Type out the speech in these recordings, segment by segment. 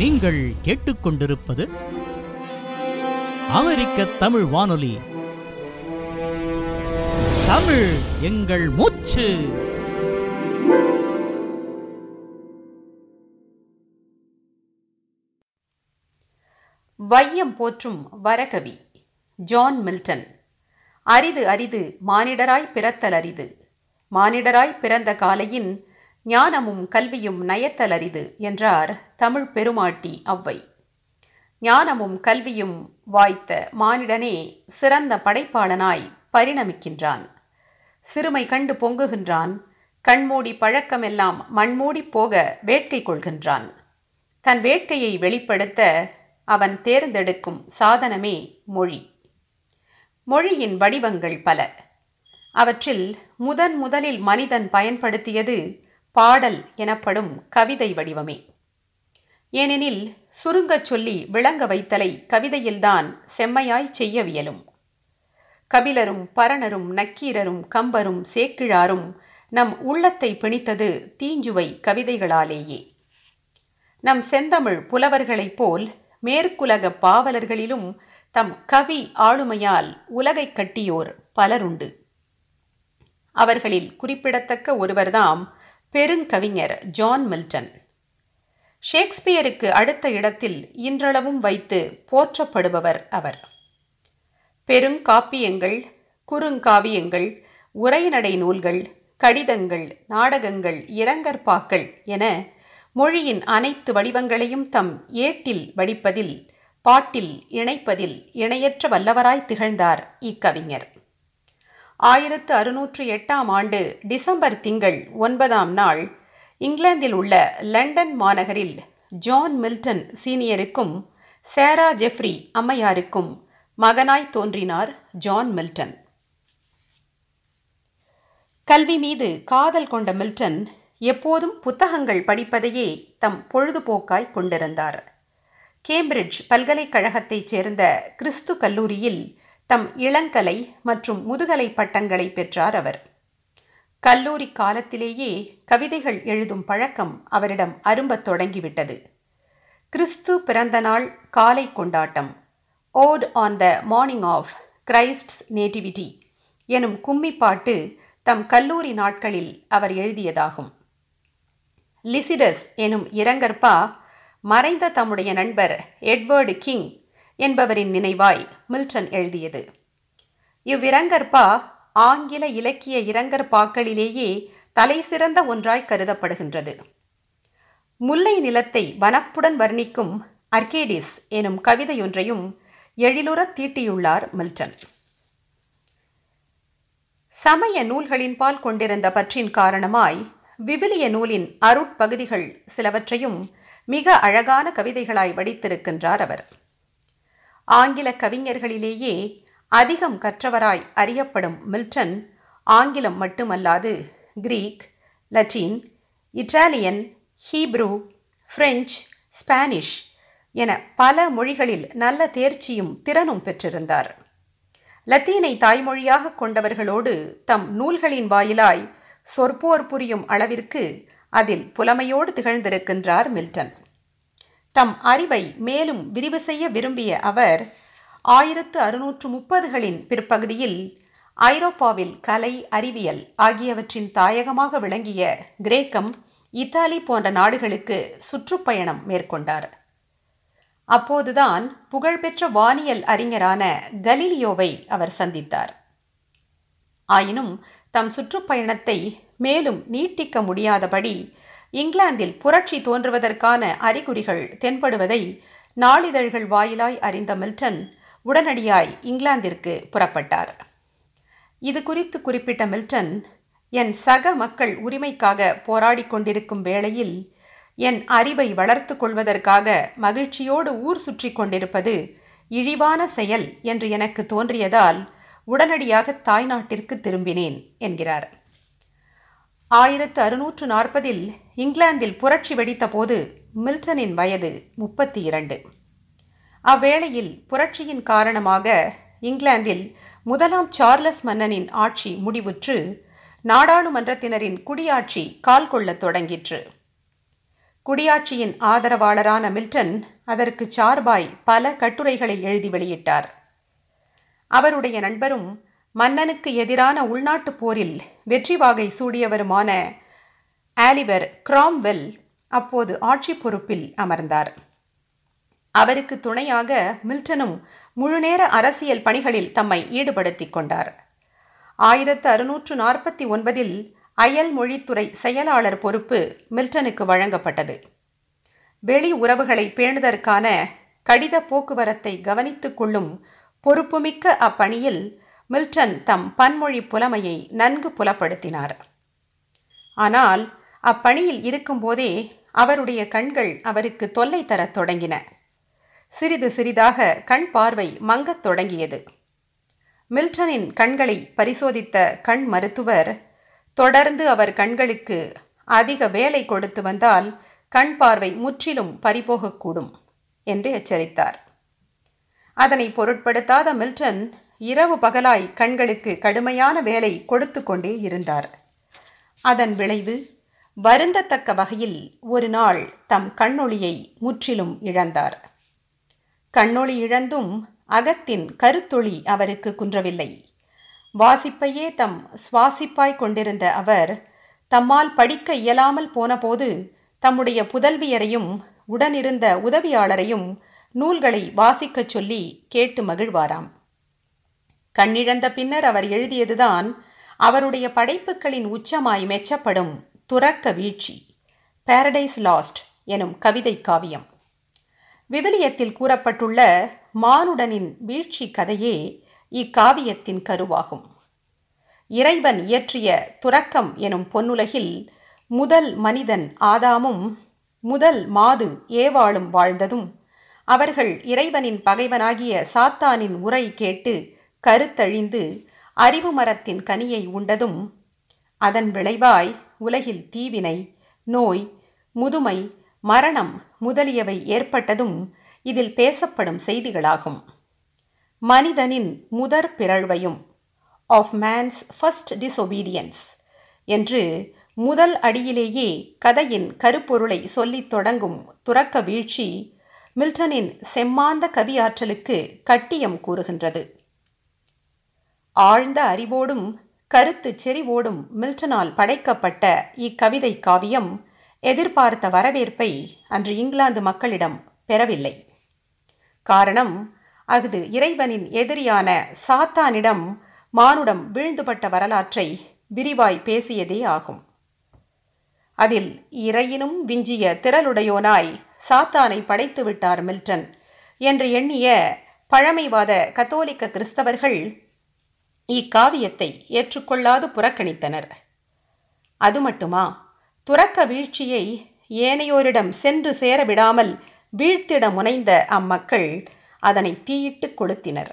நீங்கள் கேட்டுக்கொண்டிருப்பது அமெரிக்க தமிழ் வானொலி. தமிழ் எங்கள் மூச்சு. வையம் போற்றும் வரகவி ஜான் மில்டன். அரிது அரிது மானிடராய் பிறத்தல் அரிது. மானிடராய் பிறந்த காலையின் ஞானமும் கல்வியும் நயத்தல் அரிது என்றார் தமிழ் பெருமாட்டி அவ்வை. ஞானமும் கல்வியும் வாய்த்த மானிடனே சிறந்த படைப்பாளனாய் பரிணமிக்கின்றான். சிறுமை கண்டு பொங்குகின்றான். கண்மூடி பழக்கமெல்லாம் மண்மூடி போக வேட்கை கொள்கின்றான். தன் வேட்கையை வெளிப்படுத்த அவன் தேர்ந்தெடுக்கும் சாதனமே மொழி. மொழியின் வடிவங்கள் பல. அவற்றில் முதன் முதலில் மனிதன் பயன்படுத்தியது பாடல் எனப்படும் கவிதை வடிவமே. ஏனெனில் சுருங்கச் சொல்லி விளங்க வைத்தலை கவிதையில்தான் செம்மையாய் செய்யவியலும். கபிலரும் பரணரும் நக்கீரரும் கம்பரும் சேக்கிழாரும் நம் உள்ளத்தை பிணித்தது தீஞ்சுவை கவிதைகளாலேயே. நம் செந்தமிழ் புலவர்களைப் போல் மேற்குலக பாவலர்களிலும் தம் கவி ஆளுமையால் உலகை கட்டியோர் பலருண்டு. அவர்களில் குறிப்பிடத்தக்க ஒருவர்தாம் பெருங்கவிஞர் ஜான் மில்டன். ஷேக்ஸ்பியருக்கு அடுத்த இடத்தில் இன்றளவும் வைத்து போற்றப்படுபவர் அவர். பெருங்காப்பியங்கள் குறுங்காவியங்கள் உரைநடை நூல்கள் கடிதங்கள் நாடகங்கள் இரங்கற்பாக்கள் என மொழியின் அனைத்து வடிவங்களையும் தம் ஏட்டில் வடிப்பதில் பாட்டில் இணைப்பதில் இணையற்ற வல்லவராய் திகழ்ந்தார் இக்கவிஞர். ஆயிரத்து அறுநூற்று எட்டாம் ஆண்டு டிசம்பர் திங்கள் ஒன்பதாம் நாள் இங்கிலாந்தில் உள்ள லண்டன் மாநகரில் ஜான் மில்டன் சீனியருக்கும் சேரா ஜெஃப்ரி அம்மையாருக்கும் மகனாய் தோன்றினார் ஜான் மில்டன். கல்வி மீது காதல் கொண்ட மில்டன் எப்போதும் புத்தகங்கள் படிப்பதையே தம் பொழுதுபோக்காய் கொண்டிருந்தார். கேம்பிரிட்ஜ் பல்கலைக்கழகத்தைச் சேர்ந்த கிறிஸ்து கல்லூரியில் தம் இளங்கலை மற்றும் முதுகலை பட்டங்களை பெற்றார் அவர். கல்லூரி காலத்திலேயே கவிதைகள் எழுதும் பழக்கம் அவரிடம் அரும்பத் தொடங்கிவிட்டது. கிறிஸ்து பிறந்தநாள் காலை கொண்டாட்டம் ode on the morning of Christ's nativity எனும் கும்மி பாட்டு தம் கல்லூரி நாட்களில் அவர் எழுதியதாகும். லிசிடஸ் எனும் இரங்கற்பா மறைந்த தம்முடைய நண்பர் எட்வர்டு கிங் என்பவரின் நினைவாய் மில்டன் எழுதியது. இவ்விரங்கற்பா ஆங்கில இலக்கிய இரங்கற்பாக்களிலேயே தலை சிறந்த ஒன்றாய் கருதப்படுகின்றது. முல்லை நிலத்தை வனப்புடன் வர்ணிக்கும் அர்கேடிஸ் எனும் கவிதையொன்றையும் எழிலுறத் தீட்டியுள்ளார் மில்டன். சமய நூல்களின்பால் கொண்டிருந்த பற்றின் காரணமாய் விவிலிய நூலின் அருட்பகுதிகள் சிலவற்றையும் மிக அழகான கவிதைகளாய் வடித்திருக்கின்றார் அவர். ஆங்கில கவிஞர்களிலேயே அதிகம் கற்றவராய் அறியப்படும் மில்டன் ஆங்கிலம் மட்டுமல்லாது Greek Latin Italian Hebrew French Spanish என பல மொழிகளில் நல்ல தேர்ச்சியும் திறனும் பெற்றிருந்தார். லத்தீனை தாய்மொழியாக கொண்டவர்களோடு தம் நூல்களின் வாயிலாய் சொற்போர் புரியும் அளவிற்கு அதில் புலமையோடு திகழ்ந்திருக்கின்றார் மில்டன். தம் அறிவை மேலும் விரிவு செய்ய விரும்பிய அவர் ஆயிரத்து அறுநூற்று முப்பதுகளின் பிற்பகுதியில் ஐரோப்பாவில் கலை அறிவியல் ஆகியவற்றின் தாயகமாக விளங்கிய கிரேக்கம் இத்தாலி போன்ற நாடுகளுக்கு சுற்றுப்பயணம் மேற்கொண்டார். அப்போதுதான் புகழ்பெற்ற வானியல் அறிஞரான கலீலியோவை அவர் சந்தித்தார். ஆயினும் தம் சுற்றுப்பயணத்தை மேலும் நீட்டிக்க முடியாதபடி இங்கிலாந்தில் புரட்சி தோன்றுவதற்கான அறிகுறிகள் தென்படுவதை நாளிதழ்கள் வாயிலாய் அறிந்த மில்டன் உடனடியாய் இங்கிலாந்திற்கு புறப்பட்டார். இது குறித்து குறிப்பிட்ட மில்டன் என் சக மக்கள் உரிமைக்காக போராடி கொண்டிருக்கும் வேளையில் என் அறிவை வளர்த்து கொள்வதற்காக மகிழ்ச்சியோடு ஊர் சுற்றி கொண்டிருப்பது இழிவான செயல் என்று எனக்கு தோன்றியதால் உடனடியாக தாய்நாட்டிற்கு திரும்பினேன் என்கிறார். ஆயிரத்து அறுநூற்று நாற்பதில் இங்கிலாந்தில் புரட்சி வெடித்த போது மில்டனின் வயது முப்பத்தி இரண்டு அவ்வேளையில் புரட்சியின் காரணமாக இங்கிலாந்தில் முதலாம் சார்லஸ் மன்னனின் ஆட்சி முடிவுற்று நாடாளுமன்றத்தினரின் குடியாட்சி கால் கொள்ளத் தொடங்கிற்று. குடியாட்சியின் ஆதரவாளரான மில்டன் அதற்கு சார்பாய் பல கட்டுரைகளை எழுதி வெளியிட்டார். அவருடைய நண்பரும் மன்னனுக்கு எதிரான உள்நாட்டுப் போரில் வெற்றி வாகை சூடியவருமான ஆலிவர் கிராம்வெல் அப்போது ஆட்சி பொறுப்பில் அமர்ந்தார். அவருக்கு துணையாக மில்டனும் முழுநேர அரசியல் பணிகளில் தம்மை ஈடுபடுத்திக் கொண்டார். ஆயிரத்து அறுநூற்று நாற்பத்தி ஒன்பதில் அயல் மொழித்துறை செயலாளர் பொறுப்பு மில்டனுக்கு வழங்கப்பட்டது. வெளி உறவுகளை பேணுதற்கான கடித போக்குவரத்தை கவனித்துக் கொள்ளும் பொறுப்புமிக்க அப்பணியில் மில்டன் தம் பன்மொழி புலமையை நன்கு புலப்படுத்தினார். ஆனால் அப்பணியில் இருக்கும்போதே அவருடைய கண்கள் அவருக்கு தொல்லை தரத் தொடங்கின. சிறிது சிறிதாக கண் பார்வை மங்கத் தொடங்கியது. மில்டனின் கண்களை பரிசோதித்த கண் மருத்துவர் தொடர்ந்து அவர் கண்களுக்கு அதிக வேலை கொடுத்து வந்தால் கண் பார்வை முற்றிலும் பறிபோகக்கூடும் என்று எச்சரித்தார். அதனை பொருட்படுத்தாத மில்டன் இரவு பகலாய் கண்களுக்கு கடுமையான வேலை கொடுத்து கொண்டே இருந்தார். அதன் விளைவு வருந்தத்தக்க வகையில் ஒரு நாள் தம் கண்ணொளியை முற்றிலும் இழந்தார். கண்ணொளி இழந்தும் அகத்தின் கருத்தொளி அவருக்கு குன்றவில்லை. வாசிப்பையே தம் சுவாசிப்பாய் கொண்டிருந்த அவர் தம்மால் படிக்க இயலாமல் போனபோது தம்முடைய புதல்வியரையும் உடனிருந்த உதவியாளரையும் நூல்களை வாசிக்கச் சொல்லி கேட்டு மகிழ்வாராம். கண்ணிழந்த பின்னர் அவர் எழுதியதுதான் அவருடைய படைப்புகளின் உச்சமாய் மெச்சப்படும் துறக்க வீழ்ச்சி பாரடைஸ் லாஸ்ட் எனும் கவிதை காவியம். விவிலியத்தில் கூறப்பட்டுள்ள மானுடனின் வீழ்ச்சி கதையே இக்காவியத்தின் கருவாகும். இறைவன் இயற்றிய துறக்கம் எனும் பொன்னுலகில் முதல் மனிதன் ஆதாமும் முதல் மாது ஏவாளும் வாழ்ந்ததும் அவர்கள் இறைவனின் பகைவனாகிய சாத்தானின் உரை கேட்டு கருத்தழிந்து அறிவு மரத்தின் கனியை உண்டதும் அதன் விளைவாய் உலகில் தீவினை நோய் முதுமை மரணம் முதலியவை ஏற்பட்டதும் இதில் பேசப்படும் செய்திகளாகும். மனிதனின் முதற் பிறழ்வையும் ஆஃப் மேன்ஸ் ஃபர்ஸ்ட் டிசொபீடியன்ஸ் என்று முதல் அடியிலேயே கதையின் கருப்பொருளை சொல்லித் தொடங்கும் துறக்க வீழ்ச்சி மில்டனின் செம்மாந்த கவியாற்றலுக்கு கட்டியம் கூறுகின்றது. ஆழ்ந்த அறிவோடும் கருத்து செறிவோடும் மில்டனால் படைக்கப்பட்ட இக்கவிதை காவியம் எதிர்பார்த்த வரவேற்பை அன்று இங்கிலாந்து மக்களிடம் பெறவில்லை. காரணம் அஃது இறைவனின் எதிரியான சாத்தானிடம் மானுடம் வீழ்ந்துபட்ட வரலாற்றை விரிவாய் பேசியதே ஆகும். அதில் இறையினும் விஞ்சிய திரளுடையோனாய் சாத்தானை படைத்து விட்டார் மில்டன் என்று எண்ணிய பழமைவாத கத்தோலிக்க கிறிஸ்தவர்கள் இக்காவியத்தை ஏற்றுக்கொள்ளாது புறக்கணித்தனர். அது மட்டுமா? துறக்க வீழ்ச்சியை ஏனையோரிடம் சென்று சேர விடாமல் வீழ்த்திட முனைந்த அம்மக்கள் அதனை தீயிட்டு கொளுத்தினர்.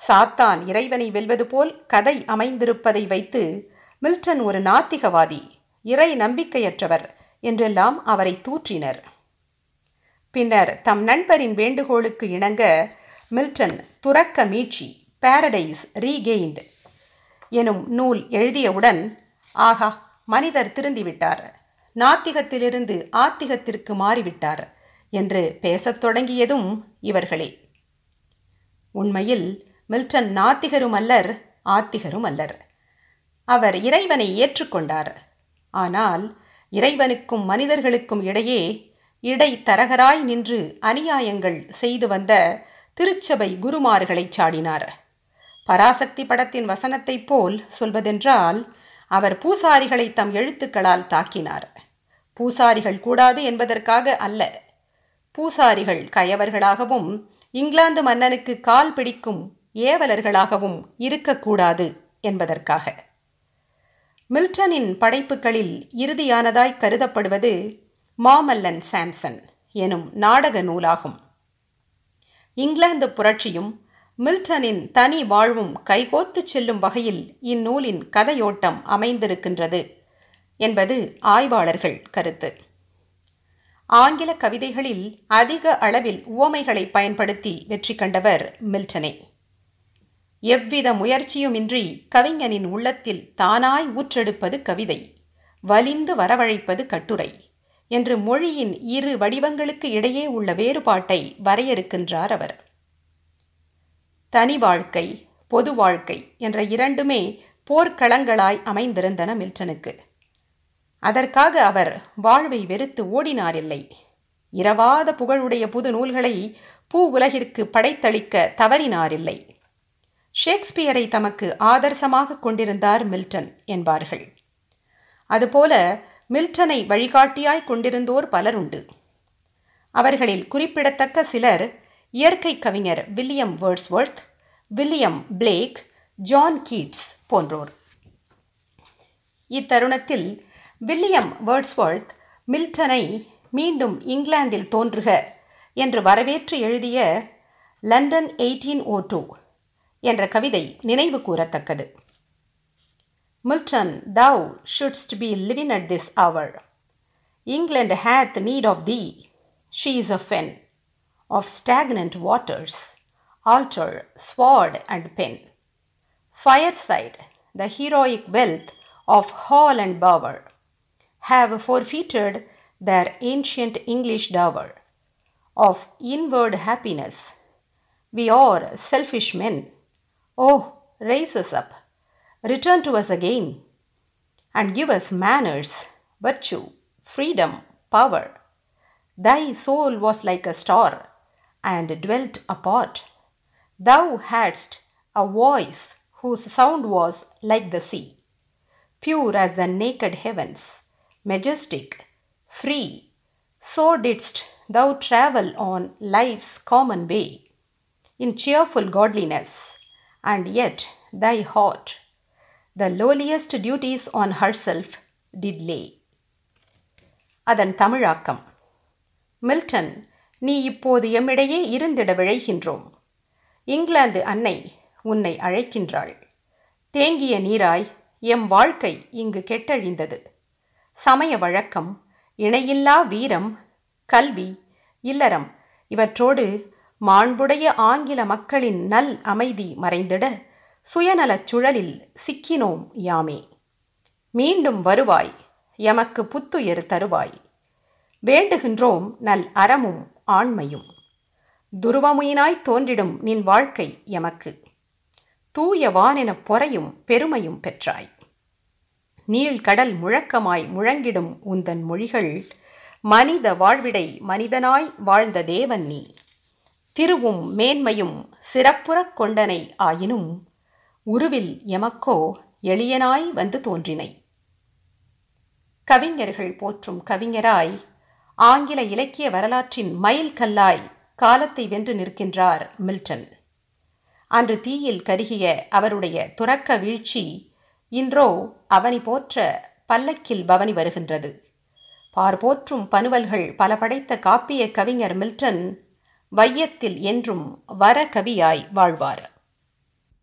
சாத்தான் இறைவனை வெல்வது போல் கதை அமைந்திருப்பதை வைத்து மில்டன் ஒரு நாத்திகவாதி இறை நம்பிக்கையற்றவர் என்றெல்லாம் அவரை தூற்றினர். பின்னர் தம் நண்பரின் வேண்டுகோளுக்கு இணங்க மில்டன் துறக்க மீட்சி பாரடைஸ் ரீகெயின்ட் எனும் நூல் எழுதியவுடன் ஆகா மனிதர் திருந்திவிட்டார். நாத்திகத்திலிருந்து ஆத்திகத்திற்கு மாறிவிட்டார் என்று பேசத் தொடங்கியதும் இவர்களே. உண்மையில் மில்டன் நாத்திகரும் அல்லர் ஆத்திகரும் அல்லர் அவர் இறைவனை ஏற்றுக்கொண்டார். ஆனால் இறைவனுக்கும் மனிதர்களுக்கும் இடையே இடைத்தரகராய் நின்று அநியாயங்கள் செய்து வந்த திருச்சபை குருமார்களைச் சாடினார். பராசக்தி படத்தின் வசனத்தைப் போல் சொல்வதென்றால் அவர் பூசாரிகளை தம் எழுத்துக்களால் தாக்கினார். பூசாரிகள் கூடாது என்பதற்காக அல்ல. பூசாரிகள் கயவர்களாகவும் இங்கிலாந்து மன்னனுக்கு கால் பிடிக்கும் ஏவலர்களாகவும் இருக்கக்கூடாது என்பதற்காக. மில்டனின் படைப்புகளில் இறுதியானதாய் கருதப்படுவது மாமல்லன் சாம்சன் எனும் நாடக நூலாகும். இங்கிலாந்து புரட்சியும் மில்டனின் தனி வாழ்வும் கைகோத்துச் செல்லும் வகையில் இந்நூலின் கதையோட்டம் அமைந்திருக்கின்றது என்பது ஆய்வாளர்கள் கருத்து. ஆங்கில கவிதைகளில் அதிக அளவில் உவமைகளை பயன்படுத்தி வெற்றி கண்டவர் மில்டனே. எவ்வித முயற்சியுமின்றி கவிஞனின் உள்ளத்தில் தானாய் ஊற்றெடுப்பது கவிதை வலிந்து வரவழைப்பது கட்டுரை என்று மொழியின் இரு வடிவங்களுக்கு இடையே உள்ள வேறுபாட்டை வரையறுக்கின்றார் அவர். தனி வாழ்க்கை பொது வாழ்க்கை என்ற இரண்டுமே போர்க்களங்களாய் அமைந்திருந்தன மில்டனுக்கு. அதற்காக அவர் வாழ்வை வெறுத்து ஓடினாரில்லை. இரவாத புகழுடைய புது நூல்களை பூ உலகிற்கு படைத்தளிக்க தவறினாரில்லை. ஷேக்ஸ்பியரை தமக்கு ஆதர்சமாக கொண்டிருந்தார் மில்டன் என்பார்கள். அதுபோல மில்டனை வழிகாட்டியாய் கொண்டிருந்தோர் பலருண்டு. அவர்களில் குறிப்பிடத்தக்க சிலர் இயற்கை கவிஞர் William Wordsworth William Blake John Keats போன்றோர். இத்தருணத்தில் வில்லியம் வேர்ட்ஸ்வர்த் மில்டனை மீண்டும் இங்கிலாந்தில் தோன்றுக என்று வரவேற்று எழுதிய லண்டன் எயிட்டீன் ஓ டூ என்ற கவிதை நினைவு கூறத்தக்கது. Milton thou shouldst be living at this hour England hath need of thee she is a fen. Of stagnant waters, altar, sword, and pen. Fireside, the heroic wealth of hall and bower, have forfeited their ancient English dower of inward happiness. We are selfish men. Oh, raise us up, return to us again, and give us manners, virtue, freedom, power. Thy soul was like a star and dwelt apart. Thou hadst a voice whose sound was like the sea, pure as the naked heavens, majestic, free. So didst thou travel on life's common way, in cheerful godliness, and yet thy heart the lowliest duties on herself did lay. அதன் தமிழாக்கம் Milton நீ இப்போது எம்மிடையே இருந்திட விழைகின்றோம். இங்கிலாந்து அன்னை உன்னை அழைக்கின்றாள். தேங்கிய நீராய் M வாழ்க்கை இங்கு கெட்டழிந்தது. சமய வழக்கம் இணையில்லா வீரம் கல்வி இல்லறம் இவற்றோடு மாண்புடைய ஆங்கில மக்களின் நல் அமைதி மறைந்திட சுயநலச் சுழலில் சிக்கினோம் யாமே. மீண்டும் வருவாய் எமக்கு புத்துயிர் தருவாய். வேண்டுகின்றோம் நல் அறமும் ஆண்மையும். துருவமுயினாய் தோன்றிடும் நின் வாழ்க்கை எமக்கு. தூயவானென பொறையும் பெருமையும் பெற்றாய். நீள்கடல் முழக்கமாய் முழங்கிடும் உந்தன் மொழிகள் மனித வாழ்விடை மனிதனாய் வாழ்ந்த தேவன் நீ. திருவும் மேன்மையும் சிறப்புறக் கொண்டனை ஆயினும் உருவில் எமக்கோ எளியனாய் வந்து தோன்றினை. கவிஞர்கள் போற்றும் கவிஞராய் ஆங்கில இலக்கிய வரலாற்றின் மைல் கல்லாய் காலத்தை வென்று நிற்கின்றார் மில்டன். அன்று தீயில் கருகிய அவருடைய துறக்க வீழ்ச்சி இன்றோ அவனி போற்ற பல்லக்கில் பவனி வருகின்றது. பார்போற்றும் பனுவல்கள் பல படைத்த காப்பிய கவிஞர் மில்டன் வையத்தில் என்றும் வர கவியாய் வாழ்வார்.